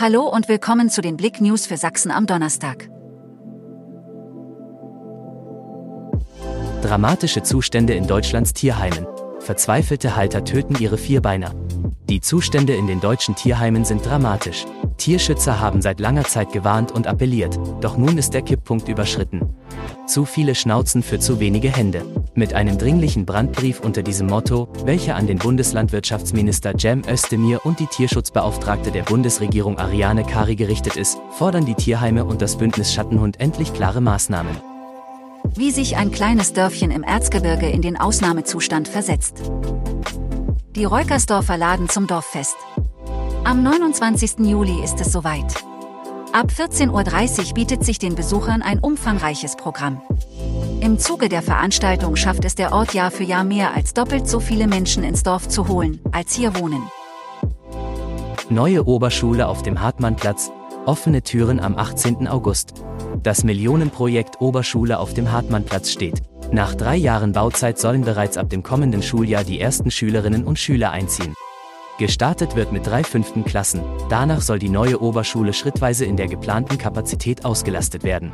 Hallo und willkommen zu den Blick News für Sachsen am Donnerstag. Dramatische Zustände in Deutschlands Tierheimen. Verzweifelte Halter töten ihre Vierbeiner. Die Zustände in den deutschen Tierheimen sind dramatisch. Tierschützer haben seit langer Zeit gewarnt und appelliert, doch nun ist der Kipppunkt überschritten. Zu viele Schnauzen für zu wenige Hände. Mit einem dringlichen Brandbrief unter diesem Motto, welcher an den Bundeslandwirtschaftsminister Cem Özdemir und die Tierschutzbeauftragte der Bundesregierung Ariane Kari gerichtet ist, fordern die Tierheime und das Bündnis Schattenhund endlich klare Maßnahmen. Wie sich ein kleines Dörfchen im Erzgebirge in den Ausnahmezustand versetzt. Die Reukersdorfer laden zum Dorffest. Am 29. Juli ist es soweit. Ab 14.30 Uhr bietet sich den Besuchern ein umfangreiches Programm. Im Zuge der Veranstaltung schafft es der Ort Jahr für Jahr mehr als doppelt so viele Menschen ins Dorf zu holen, als hier wohnen. Neue Oberschule auf dem Hartmannplatz, offene Türen am 18. August. Das Millionenprojekt Oberschule auf dem Hartmannplatz steht. Nach drei Jahren Bauzeit sollen bereits ab dem kommenden Schuljahr die ersten Schülerinnen und Schüler einziehen. Gestartet wird mit drei fünften Klassen. Danach soll die neue Oberschule schrittweise in der geplanten Kapazität ausgelastet werden.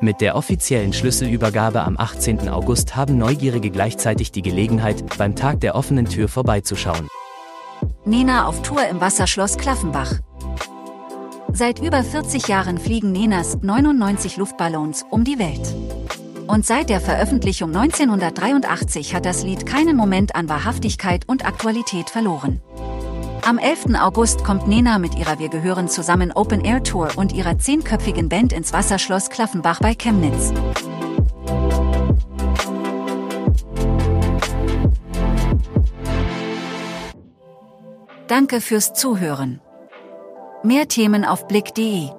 Mit der offiziellen Schlüsselübergabe am 18. August haben Neugierige gleichzeitig die Gelegenheit, beim Tag der offenen Tür vorbeizuschauen. Nena auf Tour im Wasserschloss Klaffenbach. Seit über 40 Jahren fliegen Nenas 99 Luftballons um die Welt. Und seit der Veröffentlichung 1983 hat das Lied keinen Moment an Wahrhaftigkeit und Aktualität verloren. Am 11. August kommt Nena mit ihrer Wir gehören zusammen Open Air Tour und ihrer zehnköpfigen Band ins Wasserschloss Klaffenbach bei Chemnitz. Danke fürs Zuhören. Mehr Themen auf blick.de